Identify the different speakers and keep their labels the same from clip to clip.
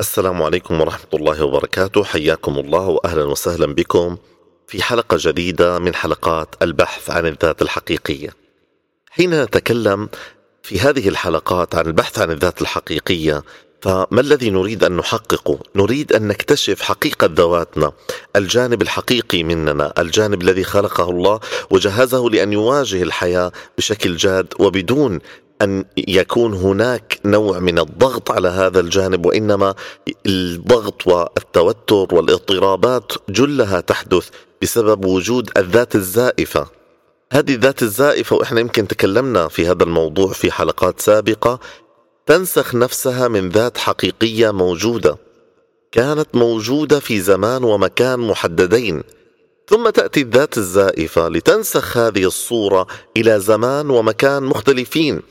Speaker 1: السلام عليكم ورحمة الله وبركاته حياكم الله وأهلا وسهلا بكم في حلقة جديدة من حلقات البحث عن الذات الحقيقية حين نتكلم في هذه الحلقات عن البحث عن الذات الحقيقية فما الذي نريد أن نحققه؟ نريد أن نكتشف حقيقة ذواتنا، الجانب الحقيقي مننا، الجانب الذي خلقه الله وجهزه لأن يواجه الحياة بشكل جاد وبدون أن يكون هناك نوع من الضغط على هذا الجانب وإنما الضغط والتوتر والاضطرابات جلها تحدث بسبب وجود الذات الزائفة. هذه الذات الزائفة وإحنا يمكن تكلمنا في هذا الموضوع في حلقات سابقة تنسخ نفسها من ذات حقيقية موجودة كانت موجودة في زمان ومكان محددين. ثم تأتي الذات الزائفة لتنسخ هذه الصورة إلى زمان ومكان مختلفين.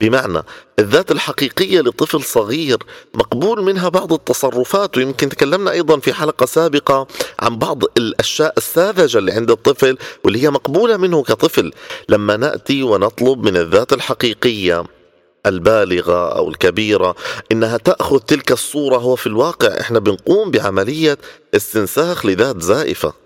Speaker 1: بمعنى الذات الحقيقية لطفل صغير مقبول منها بعض التصرفات ويمكن تكلمنا أيضا في حلقة سابقة عن بعض الأشياء الساذجة اللي عند الطفل واللي هي مقبولة منه كطفل. لما نأتي ونطلب من الذات الحقيقية البالغة أو الكبيرة إنها تأخذ تلك الصورة هو في الواقع إحنا بنقوم بعملية استنساخ لذات زائفة.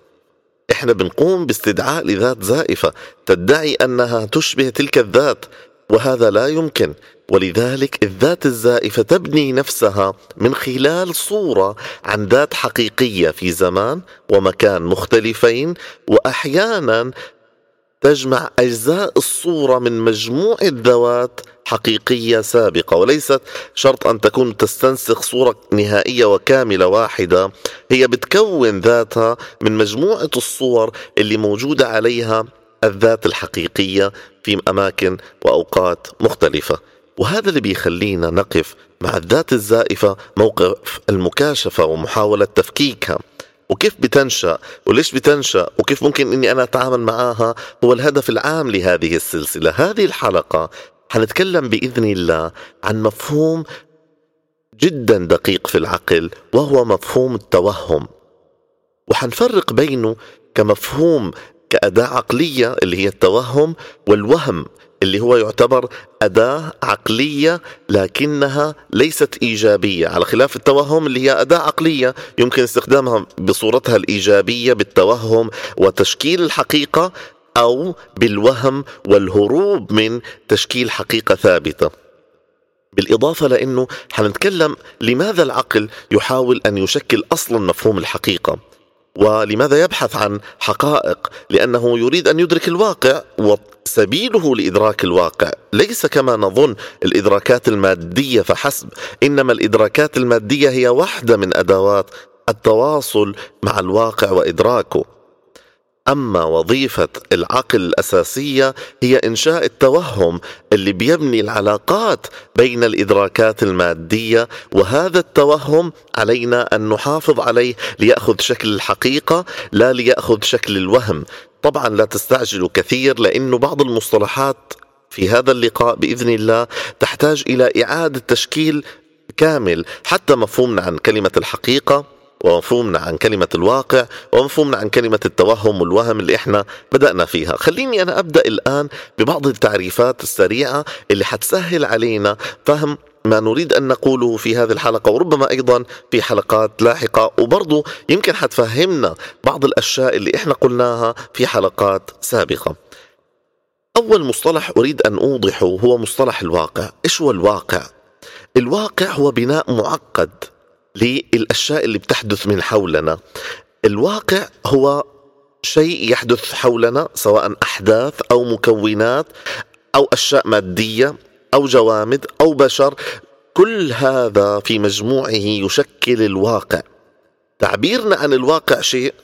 Speaker 1: إحنا بنقوم باستدعاء لذات زائفة تدعي أنها تشبه تلك الذات وهذا لا يمكن. ولذلك الذات الزائفة تبني نفسها من خلال صورة عن ذات حقيقية في زمان ومكان مختلفين وأحيانا تجمع أجزاء الصورة من مجموعة ذوات حقيقية سابقة وليست شرط أن تكون تستنسخ صورة نهائية وكاملة واحدة. هي بتكون ذاتها من مجموعة الصور اللي موجودة عليها الذات الحقيقية في أماكن وأوقات مختلفة. وهذا اللي بيخلينا نقف مع الذات الزائفة موقف المكاشفة ومحاولة تفكيكها. وكيف بتنشأ؟ وليش بتنشأ؟ وكيف ممكن أني أنا أتعامل معها هو الهدف العام لهذه السلسلة. هذه الحلقة حنتكلم بإذن الله عن مفهوم جدا دقيق في العقل وهو مفهوم التوهم. وحنفرق بينه كمفهوم كأداة عقلية اللي هي التوهم والوهم اللي هو يعتبر أداة عقلية لكنها ليست إيجابية. على خلاف التوهم اللي هي أداة عقلية يمكن استخدامها بصورتها الإيجابية بالتوهم وتشكيل الحقيقة أو بالوهم والهروب من تشكيل حقيقة ثابتة. بالإضافة لأنه حنتكلم لماذا العقل يحاول أن يشكل أصلا مفهوم الحقيقة ولماذا يبحث عن حقائق لأنه يريد أن يدرك الواقع وسبيله لإدراك الواقع. ليس كما نظن الإدراكات المادية فحسب إنما الإدراكات المادية هي واحدة من أدوات التواصل مع الواقع وإدراكه. أما وظيفة العقل الأساسية هي إنشاء التوهم اللي بيبني العلاقات بين الإدراكات المادية وهذا التوهم علينا أن نحافظ عليه ليأخذ شكل الحقيقة لا ليأخذ شكل الوهم. طبعا لا تستعجلوا كثير لأنه بعض المصطلحات في هذا اللقاء بإذن الله تحتاج إلى إعادة تشكيل كامل حتى مفهومنا عن كلمة الحقيقة. ومفهومنا عن كلمة الواقع ومفهومنا عن كلمة التوهم والوهم اللي إحنا بدأنا فيها. خليني أنا أبدأ الآن ببعض التعريفات السريعة اللي حتسهل علينا فهم ما نريد أن نقوله في هذه الحلقة وربما أيضا في حلقات لاحقة. وبرضو يمكن حتفهمنا بعض الأشياء اللي إحنا قلناها في حلقات سابقة. أول مصطلح أريد أن أوضحه هو مصطلح الواقع. إيش هو الواقع؟ الواقع هو بناء معقد. للأشياء اللي بتحدث من حولنا. الواقع هو شيء يحدث حولنا سواء أحداث أو مكونات أو أشياء مادية أو جوامد أو بشر. كل هذا في مجموعه يشكل الواقع. تعبيرنا عن الواقع شيء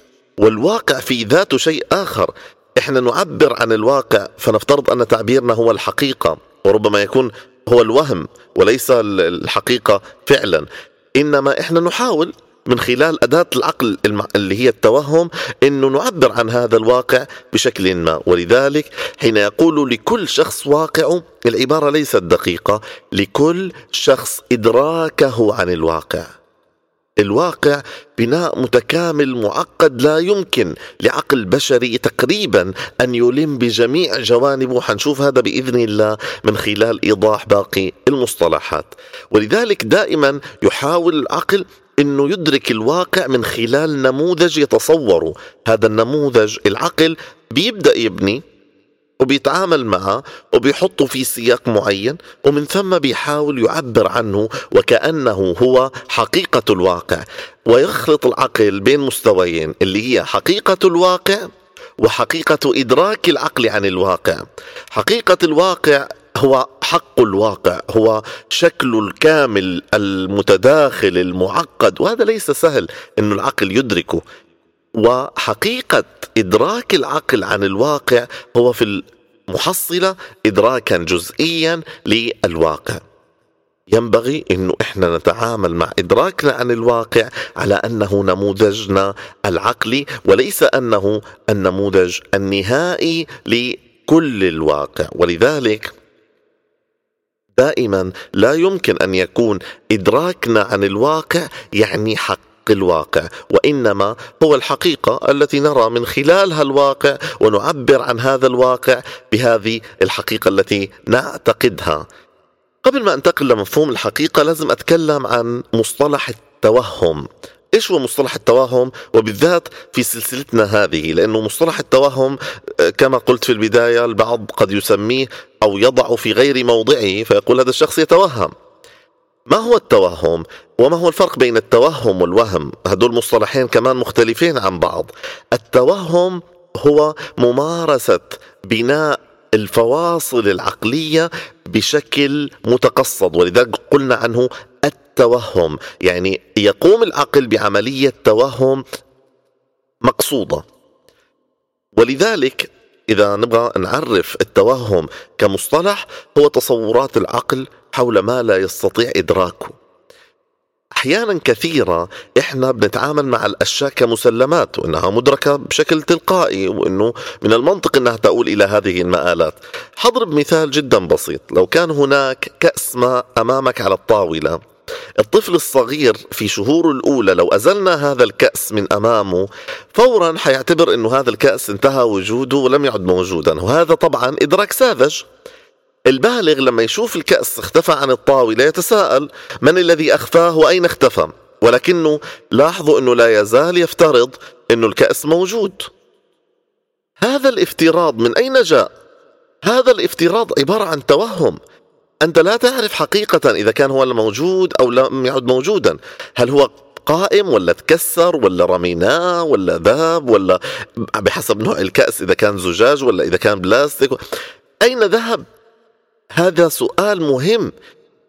Speaker 1: والواقع في ذاته شيء آخر. إحنا نعبر عن الواقع فنفترض أن تعبيرنا هو الحقيقة وربما يكون هو الوهم وليس الحقيقة فعلا. إنما إحنا نحاول من خلال أداة العقل اللي هي التوهم أنه نعبر عن هذا الواقع بشكل ما. ولذلك حين يقول لكل شخص واقع العبارة ليست دقيقة لكل شخص إدراكه عن الواقع. الواقع بناء متكامل معقد لا يمكن لعقل بشري تقريبا أن يلم بجميع جوانبه حنشوف هذا بإذن الله من خلال إيضاح باقي المصطلحات. ولذلك دائما يحاول العقل إنه يدرك الواقع من خلال نموذج يتصوره. هذا النموذج العقل بيبدأ يبني وبيتعامل معه وبيحطه في سياق معين ومن ثم بيحاول يعبر عنه وكأنه هو حقيقة الواقع. ويخلط العقل بين مستويين اللي هي حقيقة الواقع وحقيقة إدراك العقل عن الواقع. حقيقة الواقع هو حق الواقع هو شكله الكامل المتداخل المعقد وهذا ليس سهل أن العقل يدركه. وحقيقة إدراك العقل عن الواقع هو في المحصلة إدراكا جزئيا للواقع. ينبغي إنه إحنا نتعامل مع إدراكنا عن الواقع على أنه نموذجنا العقلي وليس أنه النموذج النهائي لكل الواقع. ولذلك دائما لا يمكن أن يكون إدراكنا عن الواقع يعني حق الواقع وإنما هو الحقيقة التي نرى من خلالها الواقع ونعبر عن هذا الواقع بهذه الحقيقة التي نعتقدها. قبل ما أنتقل لمفهوم الحقيقة لازم أتكلم عن مصطلح التوهم. إيش هو مصطلح التوهم؟ وبالذات في سلسلتنا هذه لأنه مصطلح التوهم آه، كما قلت في البداية البعض قد يسميه أو يضع في غير موضعه فيقول هذا الشخص يتوهم. ما هو التوهم وما هو الفرق بين التوهم والوهم؟ هدول مصطلحين كمان مختلفين عن بعض. التوهم هو ممارسة بناء الفواصل العقلية بشكل متقصد ولذلك قلنا عنه التوهم. يعني يقوم العقل بعملية توهم مقصودة. ولذلك إذا نبغى نعرف التوهم كمصطلح هو تصورات العقل حول ما لا يستطيع إدراكه. أحيانا كثيرة إحنا بنتعامل مع الأشياء كمسلمات وإنها مدركة بشكل تلقائي وإنه من المنطق إنها تؤول إلى هذه المآلات. حضرب مثال جدا بسيط. لو كان هناك كأس ماء أمامك على الطاولة الطفل الصغير في شهوره الأولى لو أزلنا هذا الكأس من أمامه فورا حيعتبر أنه هذا الكأس انتهى وجوده ولم يعد موجودا. وهذا طبعا إدراك ساذج. البالغ لما يشوف الكأس اختفى عن الطاولة يتساءل من الذي أخفاه وأين اختفى ولكنه لاحظوا أنه لا يزال يفترض أنه الكأس موجود. هذا الافتراض من أين جاء؟ هذا الافتراض عبارة عن توهم. أنت لا تعرف حقيقة إذا كان هو موجود أو لم يعد موجودا. هل هو قائم ولا تكسر ولا رميناه ولا ذهب ولا بحسب نوع الكأس إذا كان زجاج ولا إذا كان بلاستيك؟ أين ذهب؟ هذا سؤال مهم.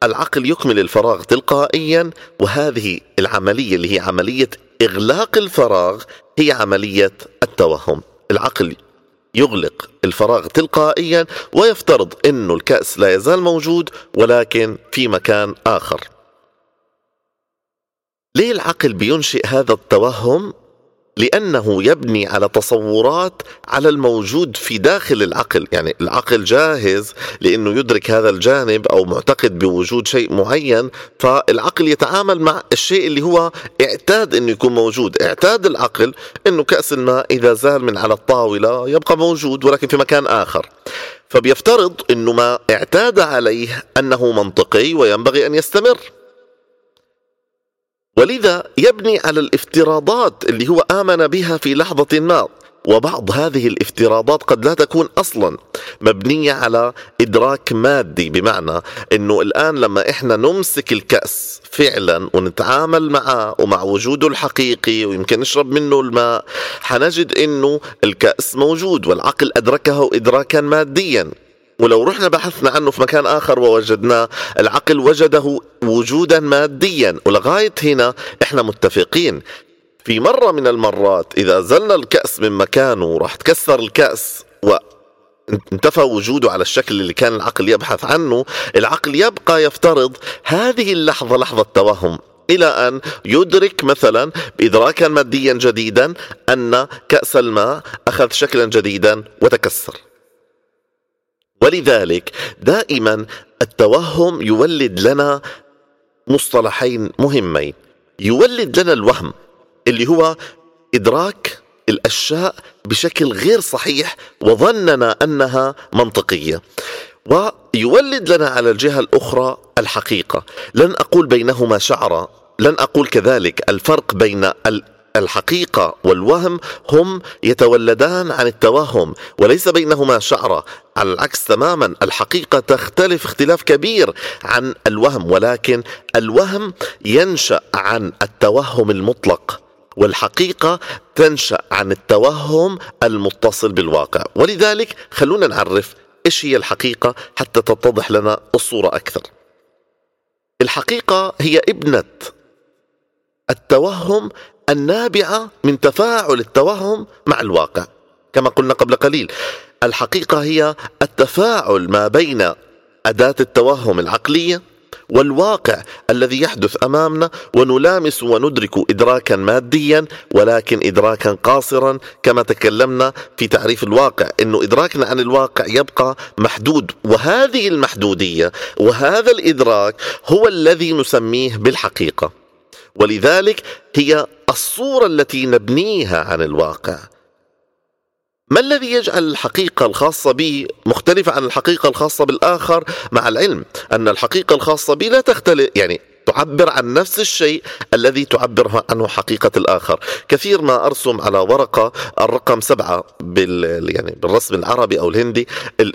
Speaker 1: العقل يكمل الفراغ تلقائيا وهذه العملية اللي هي عملية إغلاق الفراغ هي عملية التوهم. العقل يغلق الفراغ تلقائيا ويفترض إنه الكأس لا يزال موجود ولكن في مكان آخر. ليه العقل بينشئ هذا التوهم؟ لأنه يبني على تصورات على الموجود في داخل العقل، يعني العقل جاهز لأنه يدرك هذا الجانب أو معتقد بوجود شيء معين، فالعقل يتعامل مع الشيء اللي هو اعتاد إنه يكون موجود، اعتاد العقل إنه كأس الماء إذا زال من على الطاولة يبقى موجود ولكن في مكان آخر. فبيفترض إنه ما اعتاد عليه أنه منطقي وينبغي أن يستمر. ولذا يبني على الافتراضات اللي هو آمن بها في لحظة ما. وبعض هذه الافتراضات قد لا تكون أصلا مبنية على إدراك مادي بمعنى إنه الآن لما إحنا نمسك الكأس فعلا ونتعامل معه ومع وجوده الحقيقي ويمكن نشرب منه الماء حنجد إنه الكأس موجود والعقل أدركه ادراكا ماديا. ولو رحنا بحثنا عنه في مكان آخر ووجدناه العقل وجده وجودا ماديا ولغاية هنا إحنا متفقين. في مرة من المرات إذا زلنا الكأس من مكانه راح تكسر الكأس و انتفى وجوده على الشكل اللي كان العقل يبحث عنه العقل يبقى يفترض هذه اللحظة لحظة توهم. إلى أن يدرك مثلا بإدراكا ماديا جديدا أن كأس الماء أخذ شكلا جديدا وتكسر. ولذلك دائما التوهم يولد لنا مصطلحين مهمين. يولد لنا الوهم اللي هو إدراك الأشياء بشكل غير صحيح وظننا أنها منطقية. ويولد لنا على الجهة الأخرى الحقيقة. لن أقول بينهما شعرة لن أقول كذلك الفرق بين الحقيقة والوهم هم يتولدان عن التوهم وليس بينهما شعرة على العكس تماما الحقيقة تختلف اختلاف كبير عن الوهم ولكن الوهم ينشأ عن التوهم المطلق والحقيقة تنشأ عن التوهم المتصل بالواقع. ولذلك خلونا نعرف إيش هي الحقيقة حتى تتضح لنا الصورة أكثر. الحقيقة هي ابنة التوهم النابعة من تفاعل التوهم مع الواقع. كما قلنا قبل قليل الحقيقة هي التفاعل ما بين أداة التوهم العقلية والواقع الذي يحدث أمامنا ونلامس وندرك ادراكا ماديا ولكن ادراكا قاصرا. كما تكلمنا في تعريف الواقع إنه إدراكنا عن الواقع يبقى محدود. وهذه المحدودية وهذا الإدراك هو الذي نسميه بالحقيقة. ولذلك هي الصورة التي نبنيها عن الواقع. ما الذي يجعل الحقيقة الخاصة بي مختلفة عن الحقيقة الخاصة بالآخر؟ مع العلم أن الحقيقة الخاصة بي لا تختلف يعني تعبر عن نفس الشيء الذي تعبر عنه حقيقة الآخر. كثير ما أرسم على ورقة الرقم سبعة بال يعني بالرسم العربي أو الهندي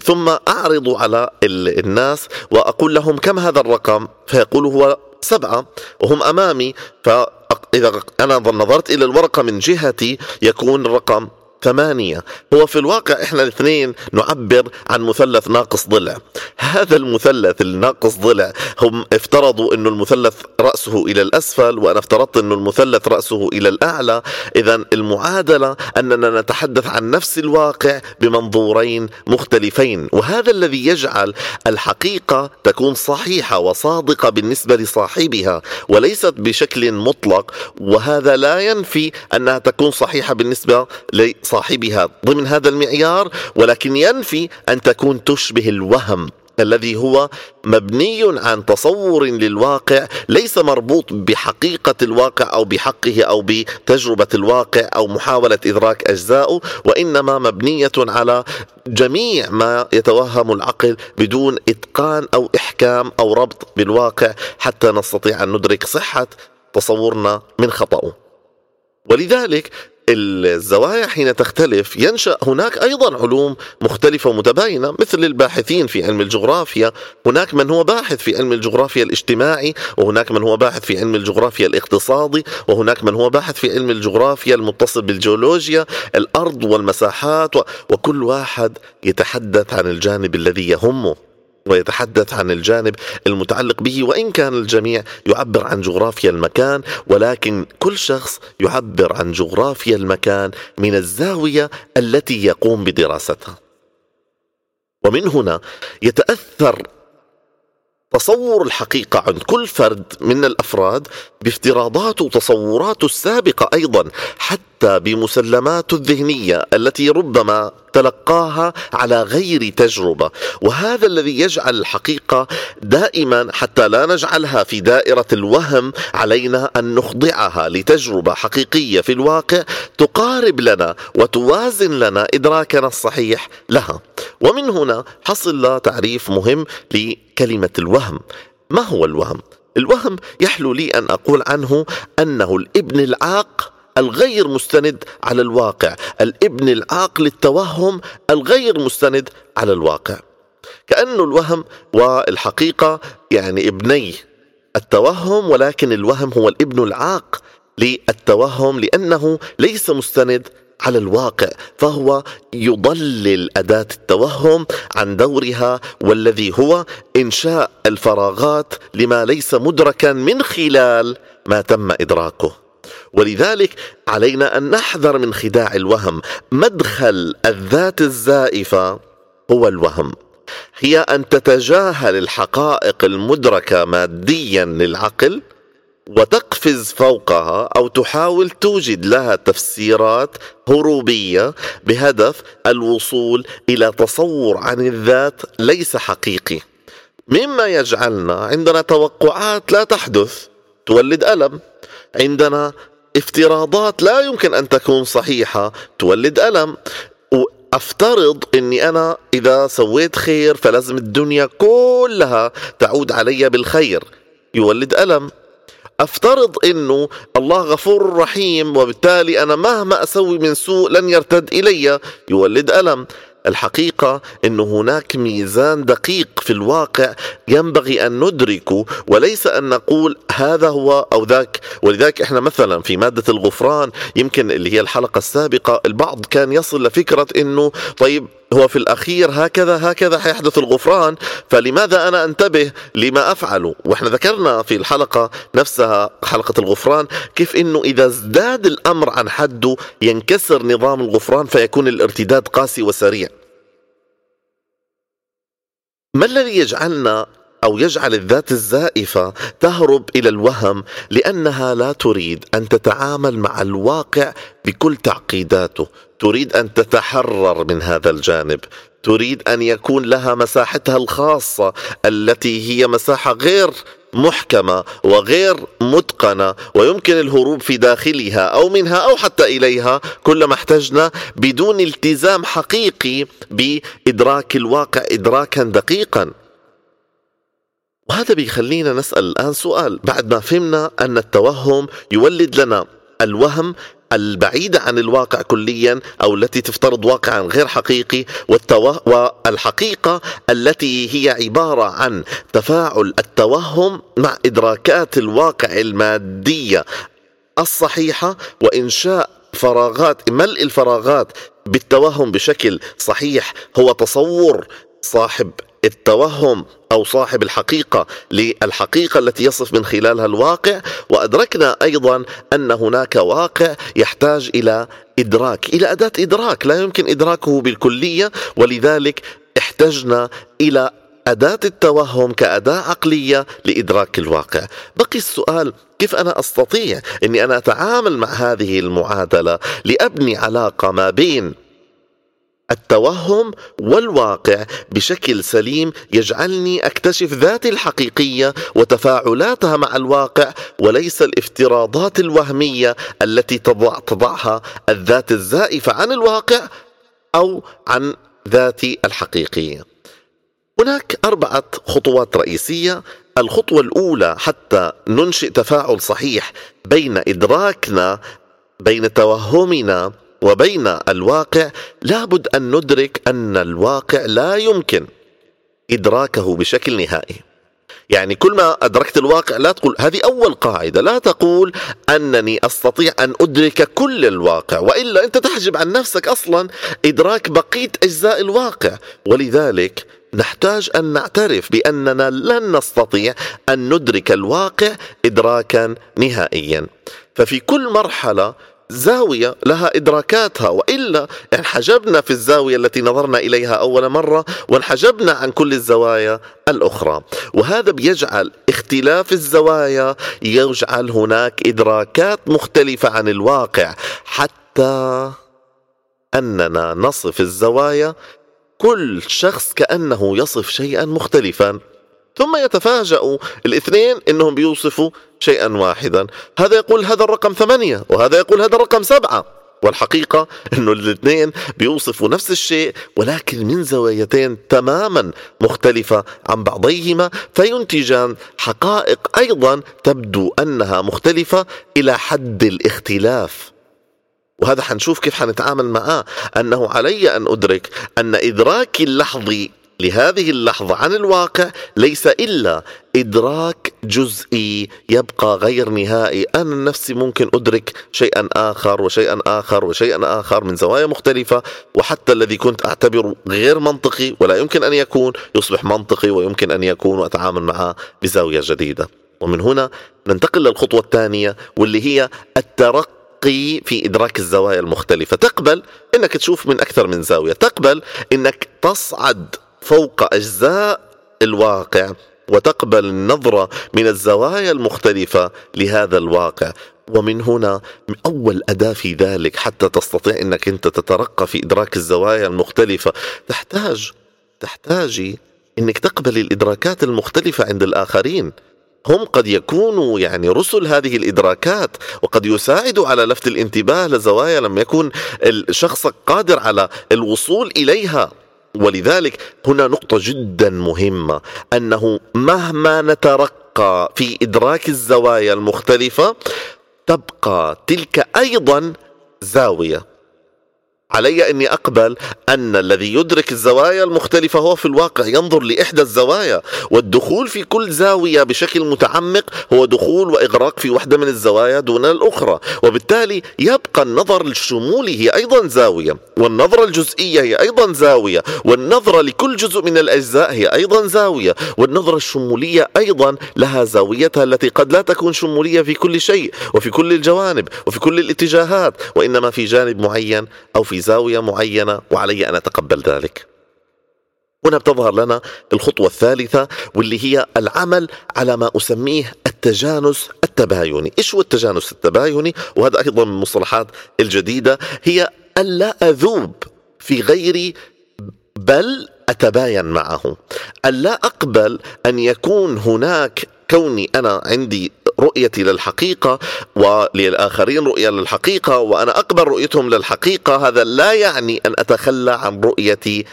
Speaker 1: ثم أعرض على الناس وأقول لهم كم هذا الرقم؟ فيقولوا هو سبعة وهم أمامي فإذا أنا نظرت إلى الورقة من جهتي يكون الرقم ثمانية. هو في الواقع إحنا الاثنين نعبر عن مثلث ناقص ضلع. هذا المثلث الناقص ضلع هم افترضوا إنه المثلث رأسه إلى الأسفل وأنا افترضت إنه المثلث رأسه إلى الأعلى. اذا المعادلة أننا نتحدث عن نفس الواقع بمنظورين مختلفين وهذا الذي يجعل الحقيقة تكون صحيحة وصادقة بالنسبة لصاحبها وليست بشكل مطلق. وهذا لا ينفي أنها تكون صحيحة بالنسبة صاحبها ضمن هذا المعيار ولكن ينفي أن تكون تشبه الوهم الذي هو مبني عن تصور للواقع ليس مربوط بحقيقة الواقع أو بحقه أو بتجربة الواقع أو محاولة إدراك أجزائه وإنما مبنية على جميع ما يتوهم العقل بدون إتقان أو إحكام أو ربط بالواقع حتى نستطيع أن ندرك صحة تصورنا من خطأه. ولذلك الزوايا حين تختلف ينشأ هناك أيضا علوم مختلفة ومتباينة مثل الباحثين في علم الجغرافيا هناك من هو باحث في علم الجغرافيا الاجتماعي وهناك من هو باحث في علم الجغرافيا الاقتصادي وهناك من هو باحث في علم الجغرافيا المتصل بالجيولوجيا الأرض والمساحات وكل واحد يتحدث عن الجانب الذي يهمه. ويتحدث عن الجانب المتعلق به وإن كان الجميع يعبر عن جغرافيا المكان ولكن كل شخص يعبر عن جغرافيا المكان من الزاوية التي يقوم بدراستها. ومن هنا يتأثر تصور الحقيقة عند كل فرد من الأفراد بافتراضاته وتصوراته السابقة أيضا حتى بمسلماته الذهنية التي ربما تلقاها على غير تجربة. وهذا الذي يجعل الحقيقة دائما حتى لا نجعلها في دائرة الوهم علينا أن نخضعها لتجربة حقيقية في الواقع تقارب لنا وتوازن لنا إدراكنا الصحيح لها. ومن هنا حصل تعريف مهم لكلمة الوهم. ما هو الوهم؟ الوهم يحلو لي أن أقول عنه أنه الابن العاق الغير مستند على الواقع. الابن العاق للتوهم الغير مستند على الواقع. كأنه الوهم والحقيقة يعني ابني التوهم ولكن الوهم هو الابن العاق للتوهم لأنه ليس مستند على الواقع فهو يضلل أداة التوهم عن دورها والذي هو إنشاء الفراغات لما ليس مدركا من خلال ما تم إدراكه. ولذلك علينا أن نحذر من خداع الوهم. مدخل الذات الزائفة هو الوهم. هي أن تتجاهل الحقائق المدركة ماديا للعقل وتقفز فوقها أو تحاول توجد لها تفسيرات هروبية بهدف الوصول إلى تصور عن الذات ليس حقيقي. مما يجعلنا عندنا توقعات لا تحدث تولد ألم. عندنا افتراضات لا يمكن أن تكون صحيحة. تولد ألم. افترض إني أنا إذا سويت خير فلازم الدنيا كلها تعود علي بالخير. يولد ألم. أفترض إنه الله غفور رحيم وبالتالي أنا مهما أسوي من سوء لن يرتد إلي. يولد ألم. الحقيقة أن هناك ميزان دقيق في الواقع ينبغي أن ندركه. وليس أن نقول هذا هو أو ذاك. ولذلك إحنا مثلا في مادة الغفران يمكن اللي هي الحلقة السابقة البعض كان يصل لفكرة أنه طيب هو في الأخير هكذا هكذا حيحدث الغفران فلماذا أنا أنتبه لما أفعله وإحنا ذكرنا في الحلقة نفسها حلقة الغفران كيف أنه إذا ازداد الأمر عن حده ينكسر نظام الغفران فيكون الارتداد قاسي وسريع. ما الذي يجعلنا أو يجعل الذات الزائفة تهرب إلى الوهم لأنها لا تريد أن تتعامل مع الواقع بكل تعقيداته. تريد أن تتحرر من هذا الجانب. تريد أن يكون لها مساحتها الخاصة التي هي مساحة غير محكمة وغير متقنة. ويمكن الهروب في داخلها أو منها أو حتى إليها كلما احتجنا بدون التزام حقيقي بإدراك الواقع ادراكا دقيقا. وهذا بيخلينا نسأل الآن سؤال. بعد ما فهمنا أن التوهم يولد لنا الوهم البعيدة عن الواقع كليا أو التي تفترض واقعا غير حقيقي والحقيقة التي هي عبارة عن تفاعل التوهم مع إدراكات الواقع المادية الصحيحة وإنشاء فراغات ملء الفراغات بالتوهم بشكل صحيح. هو تصور صاحب التوهم أو صاحب الحقيقة للحقيقة التي يصف من خلالها الواقع وأدركنا أيضا أن هناك واقع يحتاج إلى إدراك إلى أداة إدراك لا يمكن إدراكه بالكلية ولذلك احتجنا إلى أداة التوهم كأداة عقلية لإدراك الواقع. بقي السؤال كيف أنا أستطيع أني أنا أتعامل مع هذه المعادلة لأبني علاقة ما بين التوهم والواقع بشكل سليم يجعلني أكتشف ذاتي الحقيقية وتفاعلاتها مع الواقع وليس الافتراضات الوهمية التي تضع تضعها الذات الزائفه عن الواقع أو عن ذاتي الحقيقية. هناك أربعة خطوات رئيسية الخطوة الأولى حتى ننشئ تفاعل صحيح بين إدراكنا بين توهمنا وبين الواقع لابد أن ندرك أن الواقع لا يمكن إدراكه بشكل نهائي. يعني كل ما أدركت الواقع لا تقول هذه أول قاعدة لا تقول أنني أستطيع أن أدرك كل الواقع وإلا أنت تحجب عن نفسك أصلا إدراك بقية أجزاء الواقع. ولذلك نحتاج أن نعترف بأننا لن نستطيع أن ندرك الواقع إدراكا نهائيا. ففي كل مرحلة زاوية لها إدراكاتها وإلا انحجبنا في الزاوية التي نظرنا إليها أول مرة وانحجبنا عن كل الزوايا الأخرى. وهذا بيجعل اختلاف الزوايا يجعل هناك إدراكات مختلفة عن الواقع حتى أننا نصف الزوايا كل شخص كأنه يصف شيئا مختلفا. ثم يتفاجأ الاثنين إنهم بيوصفوا شيئا واحدا. هذا يقول هذا الرقم ثمانية وهذا يقول هذا الرقم سبعة. والحقيقة إنه الاثنين بيوصفوا نفس الشيء ولكن من زوايتين تماما مختلفة عن بعضيهما. فينتجان حقائق أيضا تبدو أنها مختلفة إلى حد الاختلاف. وهذا حنشوف كيف حنتعامل معاه أنه علي أن أدرك أن ادراكي اللحظي لهذه اللحظة عن الواقع ليس إلا إدراك جزئي يبقى غير نهائي. أنا نفسي ممكن أدرك شيئا آخر وشيئا آخر وشيئا آخر من زوايا مختلفة وحتى الذي كنت أعتبره غير منطقي ولا يمكن أن يكون يصبح منطقي ويمكن أن يكون وأتعامل معه بزاوية جديدة. ومن هنا ننتقل للخطوة الثانية واللي هي الترقي في إدراك الزوايا المختلفة. تقبل أنك تشوف من أكثر من زاوية. تقبل أنك تصعد فوق أجزاء الواقع وتقبل النظره من الزوايا المختلفة لهذا الواقع. ومن هنا أول أداة في ذلك حتى تستطيع إنك أنت تترقى في إدراك الزوايا المختلفة تحتاج تحتاجي إنك تقبل الإدراكات المختلفة عند الآخرين. هم قد يكونوا يعني رسل هذه الإدراكات وقد يساعدوا على لفت الانتباه لزوايا لم يكن الشخص قادر على الوصول إليها. ولذلك هنا نقطة جدا مهمة أنه مهما نترقى في إدراك الزوايا المختلفة تبقى تلك أيضا زاوية. علي إني أقبل أن الذي يدرك الزوايا المختلفة هو في الواقع ينظر لإحدى الزوايا والدخول في كل زاوية بشكل متعمق هو دخول وإغراق في واحدة من الزوايا دون الأخرى وبالتالي يبقى النظر الشمولي هي أيضا زاوية والنظرة الجزئية هي أيضا زاوية والنظرة لكل جزء من الأجزاء هي أيضا زاوية والنظرة الشمولية أيضا لها زاويتها التي قد لا تكون شمولية في كل شيء وفي كل الجوانب وفي كل الاتجاهات وإنما في جانب معين أو في زاوية معينة وعلي أن أتقبل ذلك. هنا بتظهر لنا الخطوة الثالثة واللي هي العمل على ما أسميه التجانس التبايني. إيش هو التجانس التبايني؟ وهذا أيضا من المصطلحات الجديدة هي ألا أذوب في غيري بل أتباين معه. ألا أقبل أن يكون هناك كوني أنا عندي رؤيتي للحقيقة وللآخرين رؤية للحقيقة وأنا أقبل رؤيتهم للحقيقة. هذا لا يعني أن أتخلى عن رؤيتي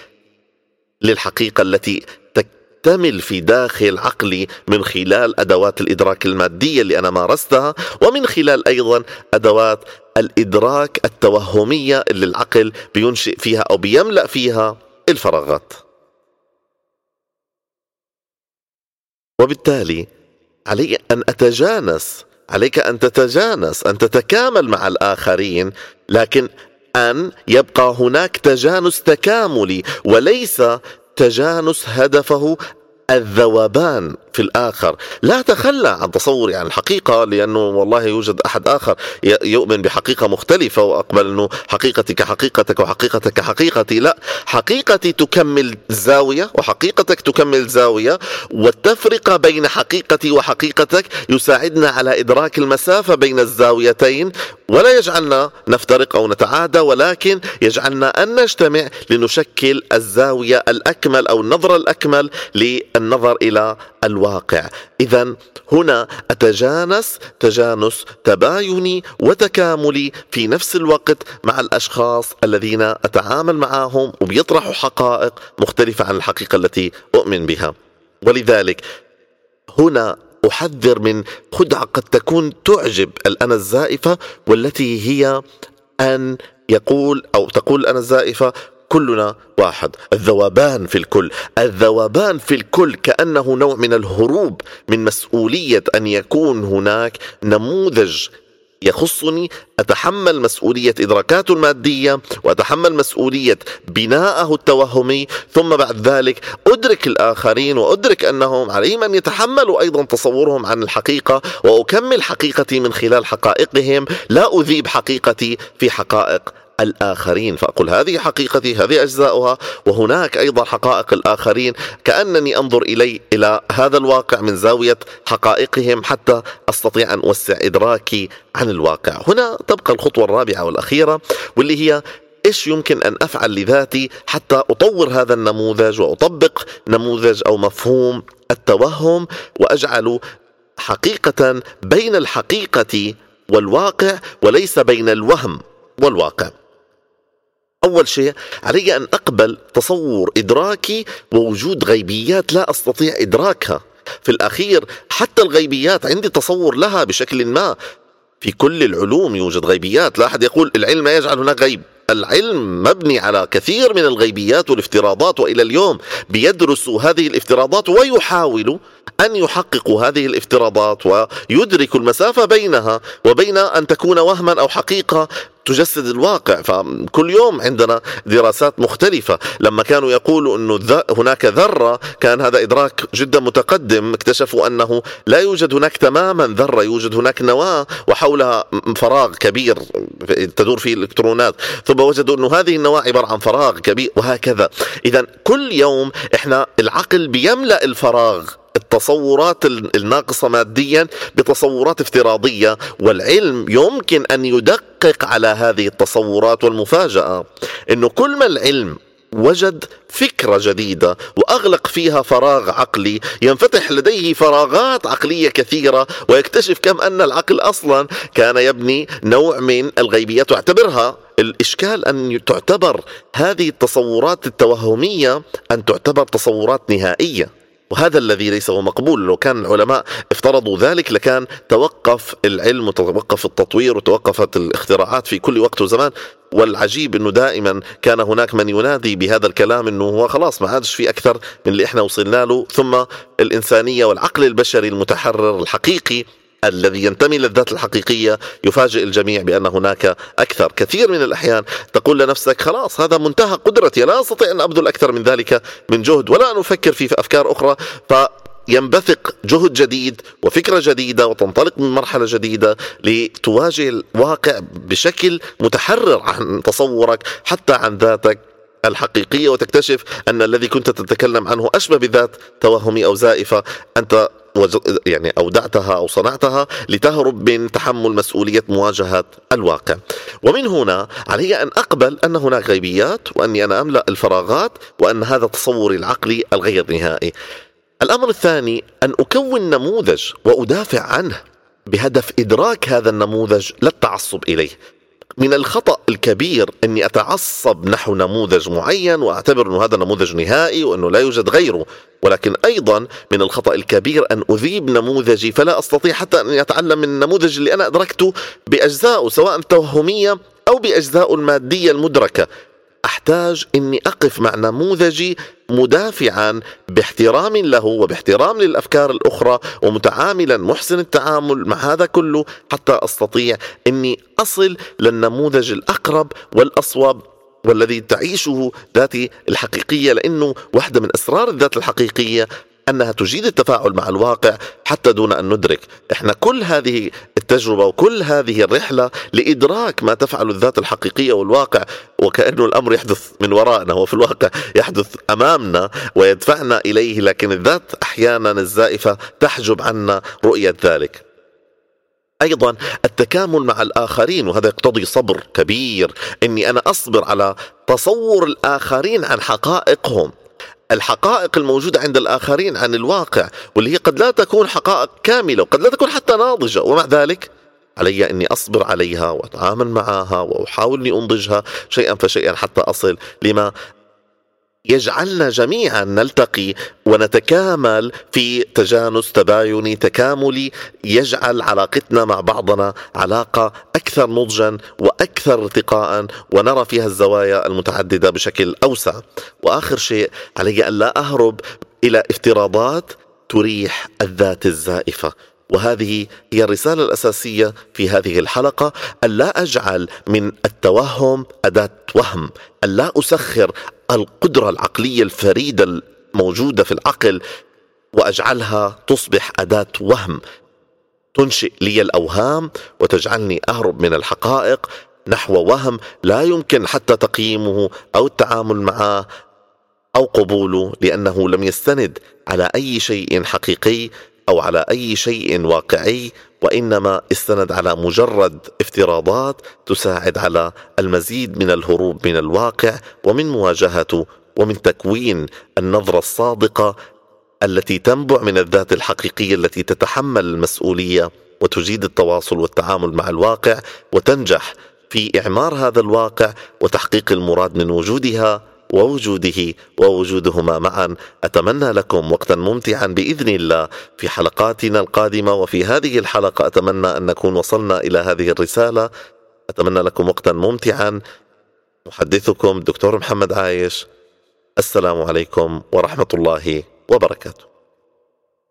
Speaker 1: للحقيقة التي تكتمل في داخل عقلي من خلال أدوات الإدراك المادية اللي أنا مارستها ومن خلال أيضا أدوات الإدراك التوهمية اللي العقل بينشئ فيها أو بيملأ فيها الفراغات. وبالتالي علي أن أتجانس. عليك أن تتجانس أن تتكامل مع الآخرين. لكن أن يبقى هناك تجانس تكاملي وليس تجانس هدفه الذوبان في الآخر. لا تخلى عن تصوري عن الحقيقة لأنه والله يوجد أحد آخر يؤمن بحقيقة مختلفة وأقبل أنه حقيقتي كحقيقتك وحقيقتك كحقيقتي لا حقيقتي تكمل زاوية وحقيقتك تكمل زاوية والتفرقة بين حقيقتي وحقيقتك يساعدنا على إدراك المسافة بين الزاويتين. ولا يجعلنا نفترق أو نتعادى ولكن يجعلنا أن نجتمع لنشكل الزاوية الأكمل أو النظرة الأكمل للنظر إلى الواقع. اذا هنا أتجانس تجانس تبايني وتكاملي في نفس الوقت مع الأشخاص الذين أتعامل معهم وبيطرحوا حقائق مختلفة عن الحقيقة التي أؤمن بها. ولذلك هنا أحذر من خدعة قد تكون تعجب الانا الزائفة والتي هي أن يقول أو تقول الانا الزائفة كلنا واحد. الذوبان في الكل. الذوبان في الكل كأنه نوع من الهروب من مسؤولية أن يكون هناك نموذج يخصني. أتحمل مسؤولية إدراكاته المادية وأتحمل مسؤولية بناءه التوهمي. ثم بعد ذلك أدرك الآخرين وأدرك أنهم عليهم أن يتحملوا أيضا تصورهم عن الحقيقة وأكمل حقيقتي من خلال حقائقهم. لا أذيب حقيقتي في حقائق الآخرين. فأقول هذه حقيقتي هذه أجزاؤها وهناك أيضا حقائق الآخرين. كأنني أنظر إلي إلى هذا الواقع من زاوية حقائقهم حتى أستطيع أن أوسع إدراكي عن الواقع. هنا تبقى الخطوة الرابعة والأخيرة واللي هي إيش يمكن أن أفعل لذاتي حتى أطور هذا النموذج وأطبق نموذج أو مفهوم التوهم واجعله حقيقة بين الحقيقة والواقع وليس بين الوهم والواقع. أول شيء علي أن أقبل تصور إدراكي ووجود غيبيات لا أستطيع إدراكها. في الأخير حتى الغيبيات عندي تصور لها بشكل ما. في كل العلوم يوجد غيبيات. لا أحد يقول العلم يجعل هناك غيب. العلم مبني على كثير من الغيبيات والافتراضات وإلى اليوم. بيدرسوا هذه الافتراضات ويحاولوا أن يحققوا هذه الافتراضات ويدركوا المسافة بينها وبين أن تكون وهما أو حقيقة. تجسد الواقع. فكل يوم عندنا دراسات مختلفة. لما كانوا يقولوا أنه هناك ذرة كان هذا إدراك جدا متقدم اكتشفوا أنه لا يوجد هناك تماما ذرة يوجد هناك نواة وحولها فراغ كبير تدور فيه الإلكترونات. ثم وجدوا أنه هذه النواة عبارة عن فراغ كبير وهكذا. إذا كل يوم إحنا العقل بيملأ الفراغ. التصورات الناقصة ماديا بتصورات افتراضية والعلم يمكن أن يدقق على هذه التصورات والمفاجأة أنه كل ما العلم وجد فكرة جديدة وأغلق فيها فراغ عقلي ينفتح لديه فراغات عقلية كثيرة ويكتشف كم أن العقل أصلا كان يبني نوع من الغيبيات واعتبرها الإشكال أن تعتبر هذه التصورات التوهمية أن تعتبر تصورات نهائية. وهذا الذي ليس هو مقبول. لو كان العلماء افترضوا ذلك لكان توقف العلم وتوقف التطوير وتوقفت الاختراعات في كل وقت وزمان. والعجيب إنه دائما كان هناك من ينادي بهذا الكلام إنه هو خلاص ما عادش في أكثر من اللي إحنا وصلنا له. ثم الإنسانية والعقل البشري المتحرر الحقيقي الذي ينتمي للذات الحقيقية يفاجئ الجميع بأن هناك أكثر. كثير من الأحيان تقول لنفسك خلاص هذا منتهى قدرتي لا أستطيع أن أبذل أكثر من ذلك من جهد ولا أن أفكر في أفكار أخرى. ف ينبثق جهد جديد وفكرة جديدة وتنطلق من مرحلة جديدة لتواجه الواقع بشكل متحرر عن تصورك حتى عن ذاتك الحقيقية وتكتشف أن الذي كنت تتكلم عنه أشبه بذات توهمي أو زائفة. أنت يعني أودعتها أو صنعتها لتهرب من تحمل مسؤولية مواجهة الواقع. ومن هنا علي أن أقبل أن هناك غيبيات وأني أنا أملأ الفراغات وأن هذا تصوري العقلي الغير نهائي. الأمر الثاني أن أكون نموذج وأدافع عنه بهدف إدراك هذا النموذج لا التعصب إليه. من الخطأ الكبير أني أتعصب نحو نموذج معين وأعتبر أنه هذا نموذج نهائي وأنه لا يوجد غيره. ولكن أيضا من الخطأ الكبير أن أذيب نموذجي فلا أستطيع حتى أن أتعلم من النموذج اللي أنا أدركته بأجزائه سواء التوهمية أو بأجزائه المادية المدركة. أحتاج إني أقف مع نموذجي مدافعا باحترام له وباحترام للأفكار الأخرى ومتعاملا محسن التعامل مع هذا كله حتى أستطيع إني أصل للنموذج الأقرب والأصوب والذي تعيشه ذاتي الحقيقية لأنه واحدة من أسرار الذات الحقيقية أنها تجيد التفاعل مع الواقع حتى دون أن ندرك، إحنا كل هذه التجربة وكل هذه الرحلة لإدراك ما تفعل الذات الحقيقية والواقع وكانه الأمر يحدث من ورائنا وفي الواقع يحدث أمامنا ويدفعنا إليه لكن الذات أحيانا الزائفة تحجب عنا رؤية ذلك. أيضا التكامل مع الآخرين وهذا يقتضي صبر كبير. إني أنا أصبر على تصور الآخرين عن حقائقهم. الحقائق الموجودة عند الآخرين عن الواقع واللي هي قد لا تكون حقائق كاملة وقد لا تكون حتى ناضجة ومع ذلك علي أني أصبر عليها وأتعامل معها وأحاول أني أنضجها شيئا فشيئا حتى أصل لما يجعلنا جميعا نلتقي ونتكامل في تجانس تبايني تكاملي يجعل علاقتنا مع بعضنا علاقة أكثر نضجا وأكثر ارتقاء ونرى فيها الزوايا المتعددة بشكل أوسع. وآخر شيء علي أن لا أهرب إلى افتراضات تريح الذات الزائفة. وهذه هي الرسالة الأساسية في هذه الحلقة ألا أجعل من التوهم أداة وهم ألا أسخر القدرة العقلية الفريدة الموجودة في العقل وأجعلها تصبح أداة وهم. تنشئ لي الأوهام وتجعلني أهرب من الحقائق نحو وهم لا يمكن حتى تقييمه أو التعامل معه أو قبوله لأنه لم يستند على أي شيء حقيقي أو على أي شيء واقعي وإنما استند على مجرد افتراضات تساعد على المزيد من الهروب من الواقع ومن مواجهته ومن تكوين النظرة الصادقة التي تنبع من الذات الحقيقية التي تتحمل المسؤولية وتجيد التواصل والتعامل مع الواقع وتنجح في إعمار هذا الواقع وتحقيق المراد من وجودها ووجوده ووجودهما معا. أتمنى لكم وقتا ممتعا بإذن الله في حلقاتنا القادمة وفي هذه الحلقة أتمنى أن نكون وصلنا إلى هذه الرسالة. أتمنى لكم وقتا ممتعا. محدثكم دكتور محمد عايش. السلام عليكم ورحمة الله وبركاته.